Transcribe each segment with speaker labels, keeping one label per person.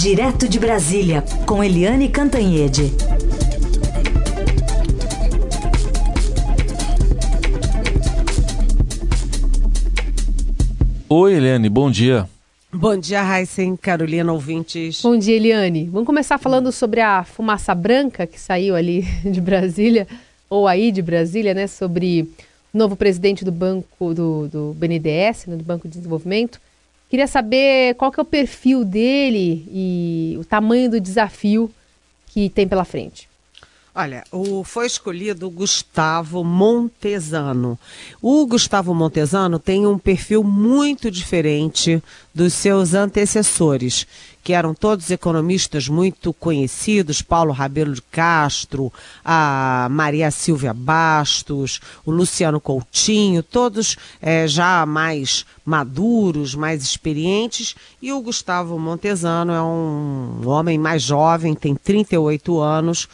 Speaker 1: Direto de Brasília, com Eliane Cantanhede.
Speaker 2: Oi, Eliane, bom dia.
Speaker 3: Bom dia, Raíssen, Carolina, ouvintes.
Speaker 4: Bom dia, Eliane. Vamos começar falando sobre a fumaça branca que saiu ali de Brasília, ou aí de Brasília, né? Sobre o novo presidente do banco, do, do BNDES, né, do Banco de Desenvolvimento. Queria saber qual que é o perfil dele e o tamanho do desafio que tem pela frente.
Speaker 3: Olha, o, foi escolhido o Gustavo Montesano. O Gustavo Montesano tem um perfil muito diferente dos seus antecessores, que eram todos economistas muito conhecidos, Paulo Rabelo de Castro, a Maria Silvia Bastos, o Luciano Coutinho, todos é, já mais maduros, mais experientes, e o Gustavo Montesano é um homem mais jovem, tem 38 anos,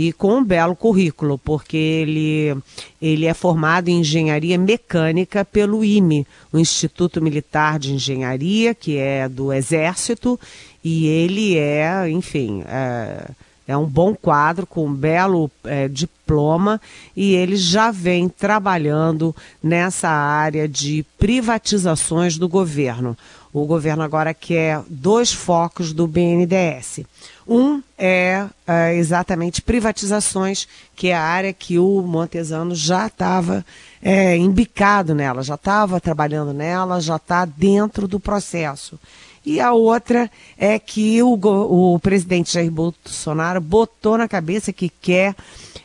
Speaker 3: e com um belo currículo, porque ele, ele é formado em engenharia mecânica pelo IME, o Instituto Militar de Engenharia, que é do Exército, e ele é, enfim, é, é um bom quadro com um belo é, diploma e ele já vem trabalhando nessa área de privatizações do governo. O governo agora quer dois focos do BNDES. Um é, é exatamente privatizações, que é a área que o Montesano já estava é, embicado nela, já estava trabalhando nela, já está dentro do processo. E a outra é que o, o presidente Jair Bolsonaro botou na cabeça que quer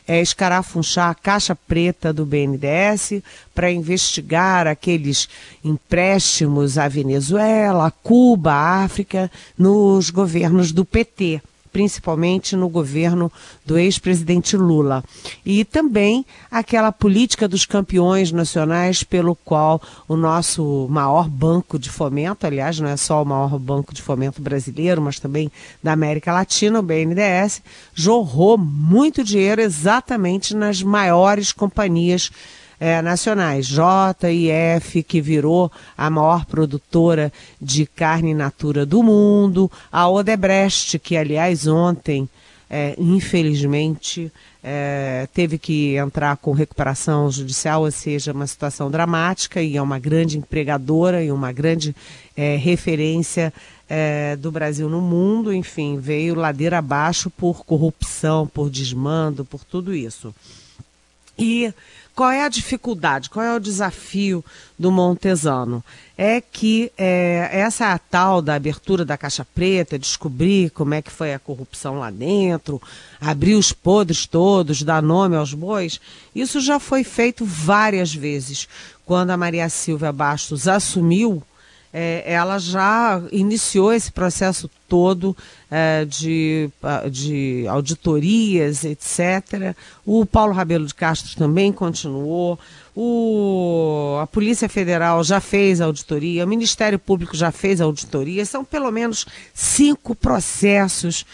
Speaker 3: é, escarafunchar a caixa preta do BNDES para investigar aqueles empréstimos à Venezuela, Cuba, África, nos governos do PT principalmente no governo do ex-presidente Lula. E também aquela política dos campeões nacionais, pelo qual o nosso maior banco de fomento, aliás, não é só o maior banco de fomento brasileiro, mas também da América Latina, o BNDES, jorrou muito dinheiro exatamente nas maiores companhias é, nacionais. JF, que virou a maior produtora de carne natura do mundo, a Odebrecht, que aliás ontem, é, infelizmente, é, teve que entrar com recuperação judicial, ou seja, uma situação dramática e é uma grande empregadora e uma grande é, referência é, do Brasil no mundo, enfim, veio ladeira abaixo por corrupção, por desmando, por tudo isso. E qual é a dificuldade, qual é o desafio do Montesano? É que é, essa tal da abertura da caixa preta, descobrir como é que foi a corrupção lá dentro, abrir os podres todos, dar nome aos bois, isso já foi feito várias vezes. Quando a Maria Silvia Bastos assumiu é, ela já iniciou esse processo todo é, de, de auditorias, etc. O Paulo Rabelo de Castro também continuou. O, a Polícia Federal já fez auditoria, o Ministério Público já fez auditoria. São pelo menos cinco processos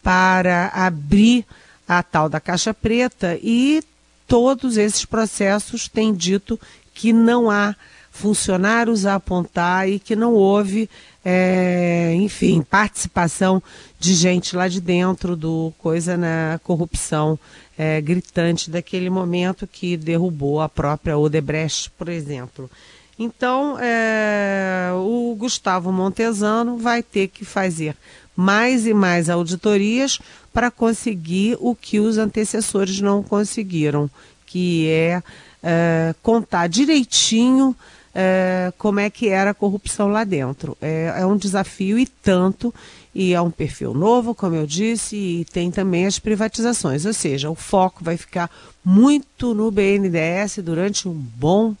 Speaker 3: para abrir a tal da Caixa Preta e todos esses processos têm dito que não há funcionários a apontar e que não houve, é, enfim, participação de gente lá de dentro do coisa na corrupção é, gritante daquele momento que derrubou a própria Odebrecht, por exemplo. Então, é, o Gustavo Montesano vai ter que fazer mais e mais auditorias para conseguir o que os antecessores não conseguiram, que é, é contar direitinho é, como é que era a corrupção lá dentro. É, é um desafio e tanto, e é um perfil novo, como eu disse, e tem também as privatizações. Ou seja, o foco vai ficar muito no BNDES durante um bom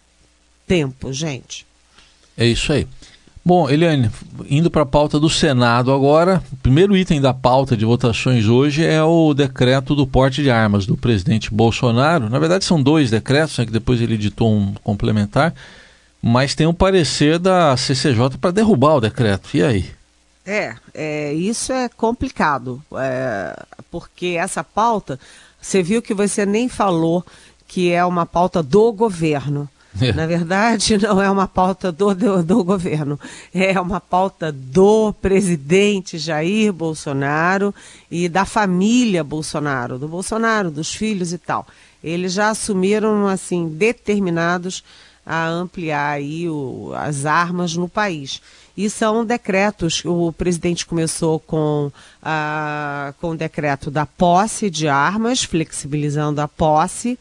Speaker 3: tempo, gente.
Speaker 2: É isso aí. Bom, Eliane, indo para a pauta do Senado agora, o primeiro item da pauta de votações hoje é o decreto do porte de armas do presidente Bolsonaro. Na verdade, são dois decretos, né, que depois ele editou um complementar mas tem um parecer da CCJ para derrubar o decreto. E aí?
Speaker 3: É, é isso é complicado, é, porque essa pauta, você viu que você nem falou que é uma pauta do governo. É. Na verdade, não é uma pauta do, do, do, governo, é uma pauta do presidente Jair Bolsonaro e da família Bolsonaro, do Bolsonaro, dos filhos e tal. Eles já assumiram, assim, determinados a ampliar aí o, as armas no país. E são decretos. O presidente começou com, a, com o decreto da posse de armas, flexibilizando a posse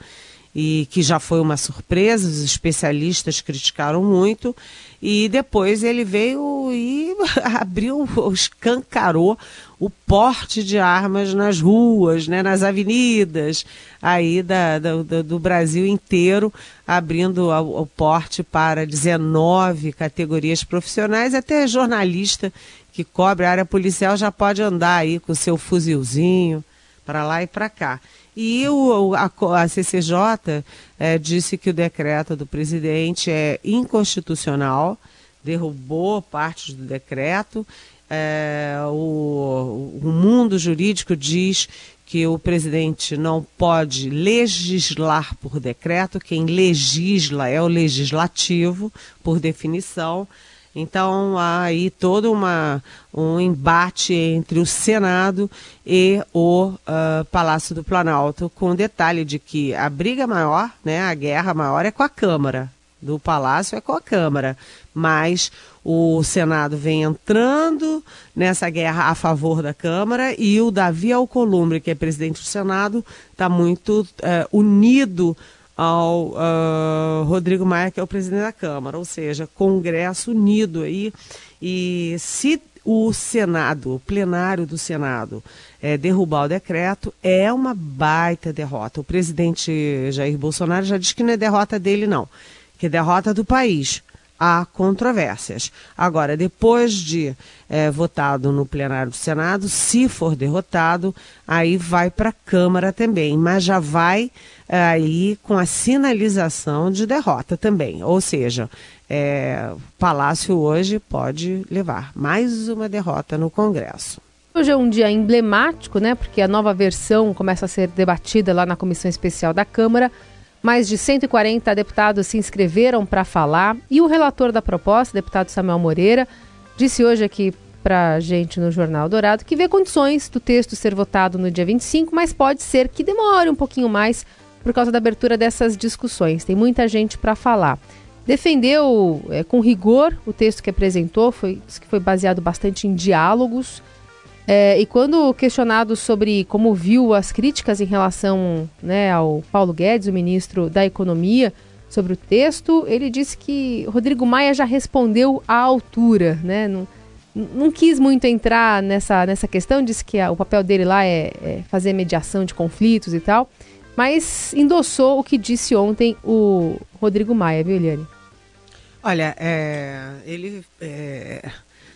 Speaker 3: e que já foi uma surpresa, os especialistas criticaram muito, e depois ele veio e abriu, escancarou o porte de armas nas ruas, né, nas avenidas aí da, da, do Brasil inteiro, abrindo o, porte para 19 categorias profissionais, até jornalista que cobre a área policial já pode andar aí com seu fuzilzinho para lá e para cá. E o, a, a CCJ é, disse que o decreto do presidente é inconstitucional, derrubou parte do decreto. É, o, o mundo jurídico diz que o presidente não pode legislar por decreto, quem legisla é o legislativo, por definição. Então há aí todo uma, um embate entre o Senado e o uh, Palácio do Planalto, com o detalhe de que a briga maior, né, a guerra maior é com a Câmara, do Palácio é com a Câmara, mas o Senado vem entrando nessa guerra a favor da Câmara e o Davi Alcolumbre, que é presidente do Senado, está muito uh, unido ao uh, Rodrigo Maia, que é o presidente da Câmara, ou seja, Congresso unido aí. E se o Senado, o plenário do Senado, é, derrubar o decreto, é uma baita derrota. O presidente Jair Bolsonaro já disse que não é derrota dele, não, que é derrota do país há controvérsias. Agora, depois de é, votado no plenário do Senado, se for derrotado, aí vai para a Câmara também, mas já vai é, aí com a sinalização de derrota também. Ou seja, é, Palácio hoje pode levar mais uma derrota no Congresso.
Speaker 4: Hoje é um dia emblemático, né? Porque a nova versão começa a ser debatida lá na Comissão Especial da Câmara. Mais de 140 deputados se inscreveram para falar e o relator da proposta, deputado Samuel Moreira, disse hoje aqui para a gente no Jornal Dourado que vê condições do texto ser votado no dia 25, mas pode ser que demore um pouquinho mais por causa da abertura dessas discussões. Tem muita gente para falar. Defendeu é, com rigor o texto que apresentou, foi, que foi baseado bastante em diálogos é, e quando questionado sobre como viu as críticas em relação né, ao Paulo Guedes, o ministro da Economia, sobre o texto, ele disse que Rodrigo Maia já respondeu à altura, né? Não, não quis muito entrar nessa, nessa questão, disse que a, o papel dele lá é, é, fazer mediação de conflitos e tal, mas endossou o que disse ontem o Rodrigo Maia, viu, Eliane?
Speaker 3: Olha, é, ele é,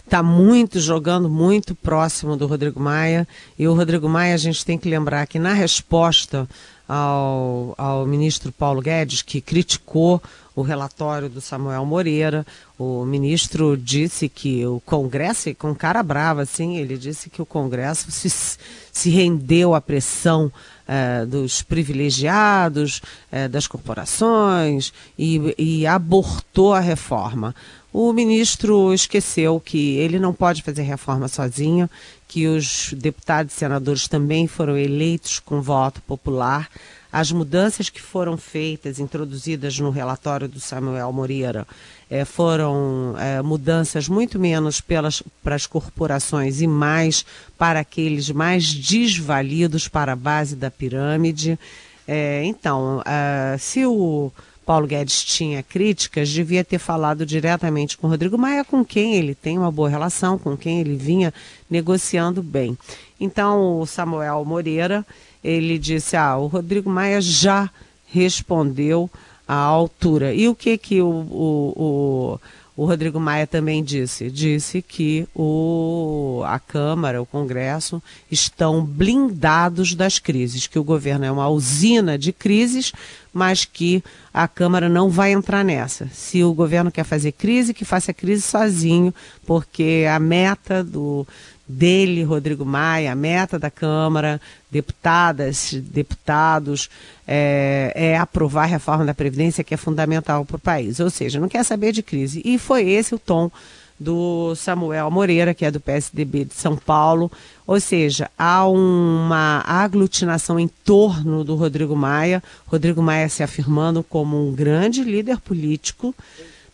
Speaker 3: está muito jogando muito próximo do Rodrigo Maia. E o Rodrigo Maia, a gente tem que lembrar que na resposta ao, ao ministro Paulo Guedes, que criticou o relatório do Samuel Moreira, o ministro disse que o Congresso, com cara brava, assim, ele disse que o Congresso se, se rendeu à pressão eh, dos privilegiados, eh, das corporações e, e abortou a reforma. O ministro esqueceu que ele não pode fazer reforma sozinho, que os deputados e senadores também foram eleitos com voto popular. As mudanças que foram feitas, introduzidas no relatório do Samuel Moreira, é, foram é, mudanças muito menos pelas, para as corporações e mais para aqueles mais desvalidos para a base da pirâmide. É, então, uh, se o Paulo Guedes tinha críticas, devia ter falado diretamente com Rodrigo Maia, com quem ele tem uma boa relação, com quem ele vinha negociando bem. Então, o Samuel Moreira, ele disse: "Ah, o Rodrigo Maia já respondeu à altura". E o que que o, o, o o Rodrigo Maia também disse, disse que o, a Câmara, o Congresso estão blindados das crises, que o governo é uma usina de crises, mas que a Câmara não vai entrar nessa. Se o governo quer fazer crise, que faça crise sozinho, porque a meta do, dele, Rodrigo Maia, a meta da Câmara, deputadas, deputados, é, é, aprovar a reforma da Previdência, que é fundamental para o país. Ou seja, não quer saber de crise. E foi esse o tom do Samuel Moreira, que é do PSDB de São Paulo. Ou seja, há uma aglutinação em torno do Rodrigo Maia, Rodrigo Maia se afirmando como um grande líder político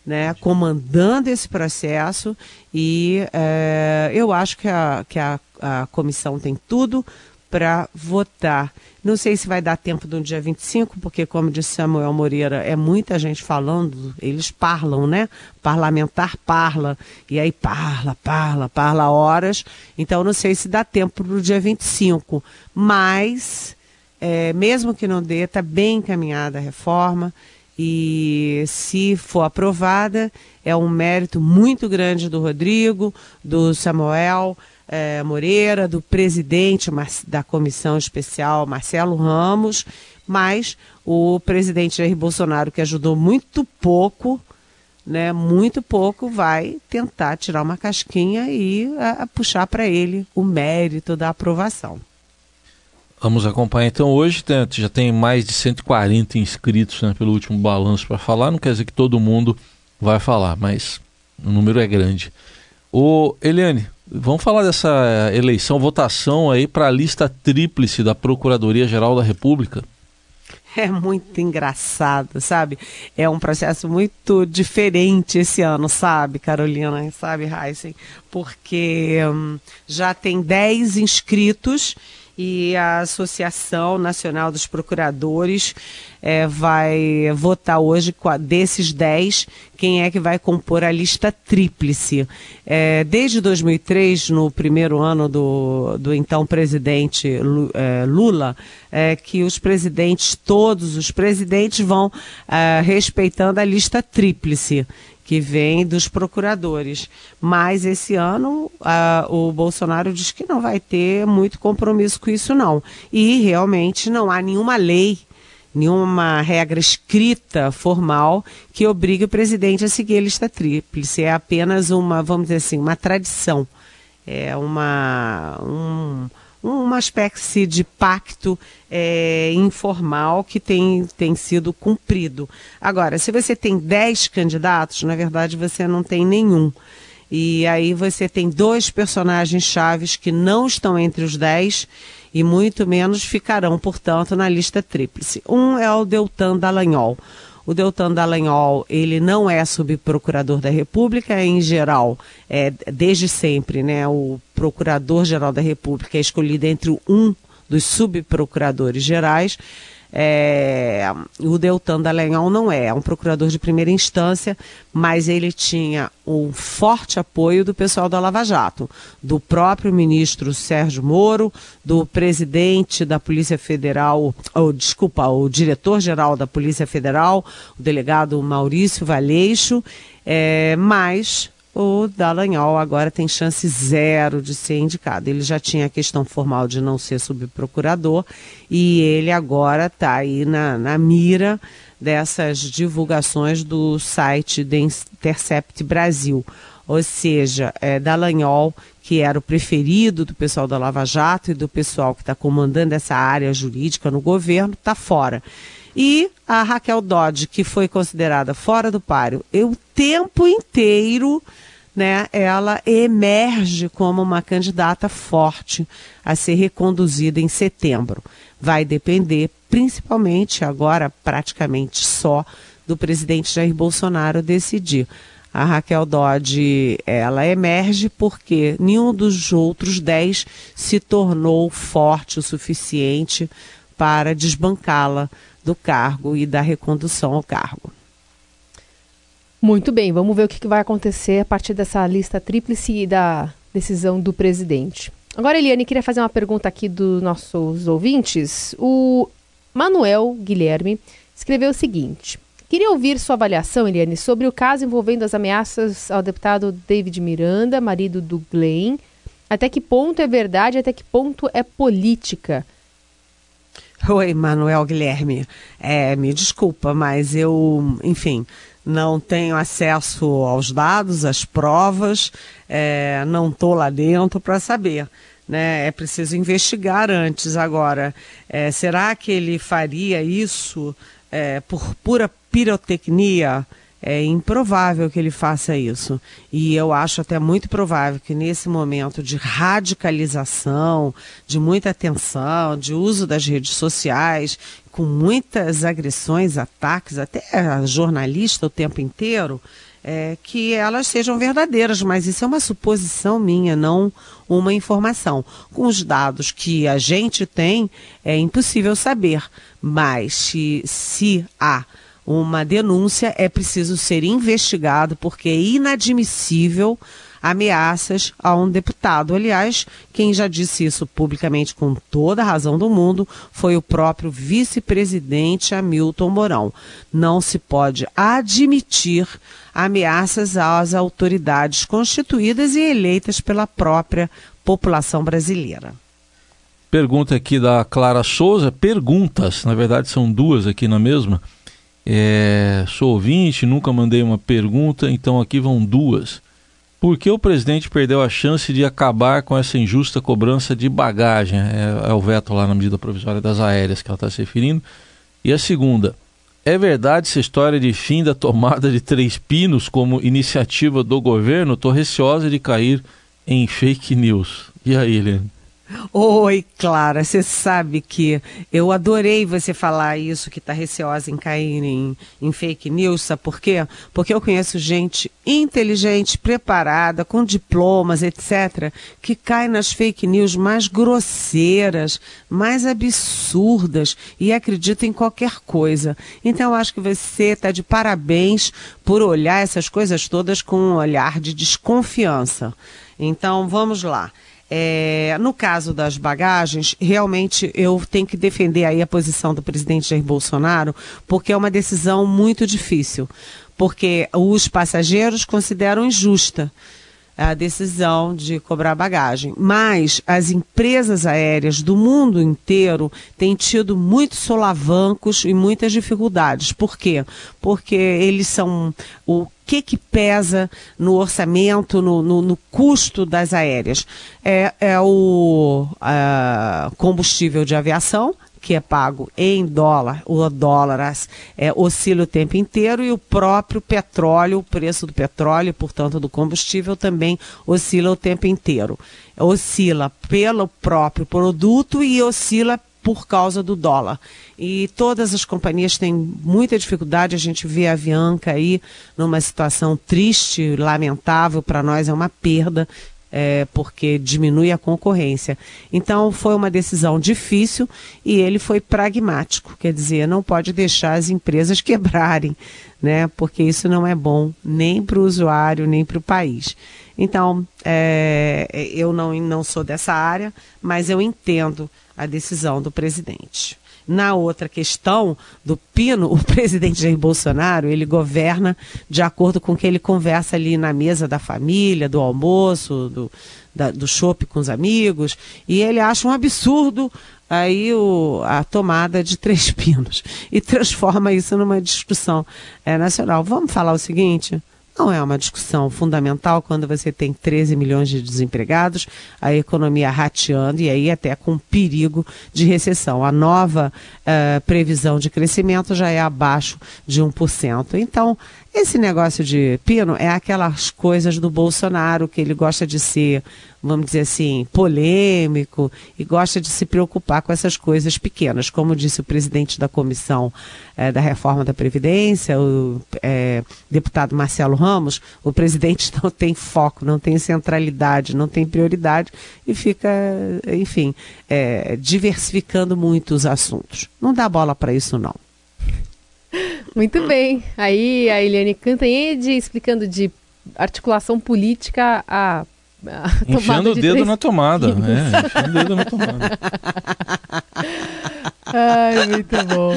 Speaker 3: né, comandando esse processo e é, eu acho que, a, que a, a comissão tem tudo para votar. Não sei se vai dar tempo no dia 25, porque, como disse Samuel Moreira, é muita gente falando, eles parlam, né? Parlamentar parla, e aí parla, parla, parla horas. Então, não sei se dá tempo para o dia 25. Mas, é, mesmo que não dê, está bem encaminhada a reforma e se for aprovada, é um mérito muito grande do Rodrigo, do Samuel é, Moreira, do presidente da comissão especial, Marcelo Ramos, mas o presidente Jair Bolsonaro, que ajudou muito pouco, né, muito pouco, vai tentar tirar uma casquinha e a, puxar para ele o mérito da aprovação.
Speaker 2: Vamos acompanhar então hoje, já tem mais de 140 inscritos né, pelo último balanço para falar, não quer dizer que todo mundo vai falar, mas o número é grande. O Eliane, vamos falar dessa eleição, votação aí para a lista tríplice da Procuradoria-Geral da República?
Speaker 3: É muito engraçado, sabe? É um processo muito diferente esse ano, sabe, Carolina, sabe, Heisen? Porque hum, já tem 10 inscritos e a Associação Nacional dos Procuradores é, vai votar hoje desses 10 quem é que vai compor a lista tríplice. É, desde 2003, no primeiro ano do, do então presidente é, Lula, é, que os presidentes, todos os presidentes vão é, respeitando a lista tríplice que vem dos procuradores. Mas esse ano o Bolsonaro diz que não vai ter muito compromisso com isso, não. E realmente não há nenhuma lei, nenhuma regra escrita, formal, que obrigue o presidente a seguir a lista tríplice. É apenas uma, vamos dizer assim, uma tradição. É uma. Um, uma espécie de pacto é, informal que tem, tem sido cumprido. Agora, se você tem 10 candidatos, na verdade você não tem nenhum. E aí você tem dois personagens chaves que não estão entre os 10 e muito menos ficarão, portanto, na lista tríplice. Um é o Deltan Dallagnol. O Deltan Dallagnol, ele não é subprocurador da República, em geral, é, desde sempre, né, o procurador-geral da República é escolhido entre um dos subprocuradores gerais. É, o Deltan Dallagnol não é, é um procurador de primeira instância, mas ele tinha um forte apoio do pessoal da Lava Jato, do próprio ministro Sérgio Moro, do presidente da Polícia Federal, ou desculpa, o diretor-geral da Polícia Federal, o delegado Maurício Valeixo, é, mas o Dallagnol agora tem chance zero de ser indicado. Ele já tinha a questão formal de não ser subprocurador e ele agora está aí na, na mira dessas divulgações do site The Intercept Brasil. Ou seja, é, Dallagnol, que era o preferido do pessoal da Lava Jato e do pessoal que está comandando essa área jurídica no governo, está fora. E a Raquel Dodge, que foi considerada fora do páreo, o tempo inteiro né, ela emerge como uma candidata forte a ser reconduzida em setembro. Vai depender, principalmente agora, praticamente só, do presidente Jair Bolsonaro decidir. A Raquel Dodge, ela emerge porque nenhum dos outros dez se tornou forte o suficiente para desbancá-la do cargo e da recondução ao cargo.
Speaker 4: Muito bem, vamos ver o que vai acontecer a partir dessa lista tríplice e da decisão do presidente. Agora, Eliane, queria fazer uma pergunta aqui dos nossos ouvintes. O Manuel Guilherme escreveu o seguinte: Queria ouvir sua avaliação, Eliane, sobre o caso envolvendo as ameaças ao deputado David Miranda, marido do Glenn. Até que ponto é verdade, até que ponto é política?
Speaker 3: Oi, Manuel Guilherme. É, me desculpa, mas eu, enfim, não tenho acesso aos dados, às provas, é, não estou lá dentro para saber. Né? É preciso investigar antes. Agora, é, será que ele faria isso é, por pura pirotecnia? É improvável que ele faça isso. E eu acho até muito provável que nesse momento de radicalização, de muita tensão, de uso das redes sociais, com muitas agressões, ataques, até a jornalista o tempo inteiro, é, que elas sejam verdadeiras, mas isso é uma suposição minha, não uma informação. Com os dados que a gente tem, é impossível saber, mas se, se há uma denúncia, é preciso ser investigado, porque é inadmissível ameaças a um deputado. Aliás, quem já disse isso publicamente com toda a razão do mundo foi o próprio vice-presidente Hamilton Mourão. Não se pode admitir ameaças às autoridades constituídas e eleitas pela própria população brasileira.
Speaker 2: Pergunta aqui da Clara Souza, perguntas, na verdade são duas aqui na mesma. É, sou ouvinte, nunca mandei uma pergunta, então aqui vão duas. Por que o presidente perdeu a chance de acabar com essa injusta cobrança de bagagem? É, é o veto lá na medida provisória das aéreas que ela está se referindo. E a segunda, é verdade essa história de fim da tomada de Três Pinos como iniciativa do governo? Estou receosa de cair em fake news. E aí, Helene?
Speaker 3: Oi, Clara, você sabe que eu adorei você falar isso, que está receosa em cair em, em, fake news, sabe por quê? Porque eu conheço gente inteligente, preparada, com diplomas, etc., que cai nas fake news mais grosseiras, mais absurdas e acredita em qualquer coisa. Então, eu acho que você está de parabéns por olhar essas coisas todas com um olhar de desconfiança. Então, vamos lá. É, no caso das bagagens, realmente eu tenho que defender aí a posição do presidente Jair Bolsonaro, porque é uma decisão muito difícil, porque os passageiros consideram injusta a decisão de cobrar bagagem. Mas as empresas aéreas do mundo inteiro têm tido muitos solavancos e muitas dificuldades. Por quê? Porque eles são o que que pesa no orçamento, no, no, no custo das aéreas? É, é o combustível de aviação, que é pago em dólar, o dólar é, oscila o tempo inteiro e o próprio petróleo, o preço do petróleo, portanto do combustível, também oscila o tempo inteiro. Oscila pelo próprio produto e oscila por causa do dólar. E todas as companhias têm muita dificuldade. A gente vê a Avianca aí numa situação triste, lamentável, para nós é uma perda é, porque diminui a concorrência. Então foi uma decisão difícil e ele foi pragmático, quer dizer, não pode deixar as empresas quebrarem, né? Porque isso não é bom nem para o usuário nem para o país. Então é, eu não, não sou dessa área, mas eu entendo a decisão do presidente. Na outra questão do Pino, o presidente Jair Bolsonaro, ele governa de acordo com o que ele conversa ali na mesa da família, do almoço, do, da, do chopp com os amigos, e ele acha um absurdo aí o, a tomada de três pinos e transforma isso numa discussão é, nacional. Vamos falar o seguinte? Não é uma discussão fundamental quando você tem 13 milhões de desempregados, a economia rateando e aí até com perigo de recessão. A nova uh, previsão de crescimento já é abaixo de 1%. Então, esse negócio de pino é aquelas coisas do Bolsonaro, que ele gosta de ser, vamos dizer assim, polêmico e gosta de se preocupar com essas coisas pequenas. Como disse o presidente da comissão é, da reforma da Previdência, o é, deputado Marcelo Ramos, o presidente não tem foco, não tem centralidade, não tem prioridade e fica, enfim, é, diversificando muito os assuntos. Não dá bola para isso, não.
Speaker 4: Muito bem. Aí a Eliane Cantanhede explicando de articulação política a.
Speaker 2: a enfiando o dedo na tomada. É, enfiando o dedo na tomada.
Speaker 4: Ai, muito bom.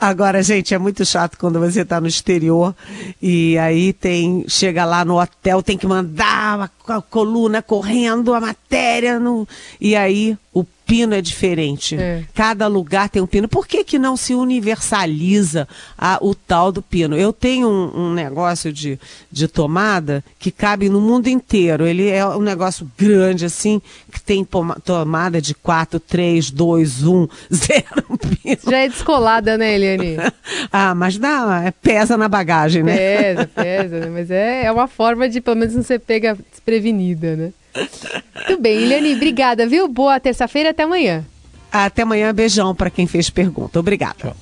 Speaker 3: Agora, gente, é muito chato quando você está no exterior e aí tem chega lá no hotel, tem que mandar a coluna correndo, a matéria, no, e aí o pino é diferente.
Speaker 4: É.
Speaker 3: Cada lugar tem um pino. Por que, que não se universaliza a- o tal do pino? Eu tenho um, um negócio de, de tomada que cabe no mundo inteiro. Ele é um negócio grande, assim, que tem tomada de 4, 3, 2, 1, 0 pino.
Speaker 4: Já é descolada, né, Eliane?
Speaker 3: Ah, mas dá, é, pesa na bagagem, né?
Speaker 4: Pesa, pesa, né? Mas é, é uma forma de, pelo menos, não ser pega desprevenida, né? Muito bem, Eliane, obrigada, viu? Boa terça-feira, até amanhã.
Speaker 3: Até amanhã, beijão para quem fez pergunta. Obrigada.
Speaker 2: Tchau.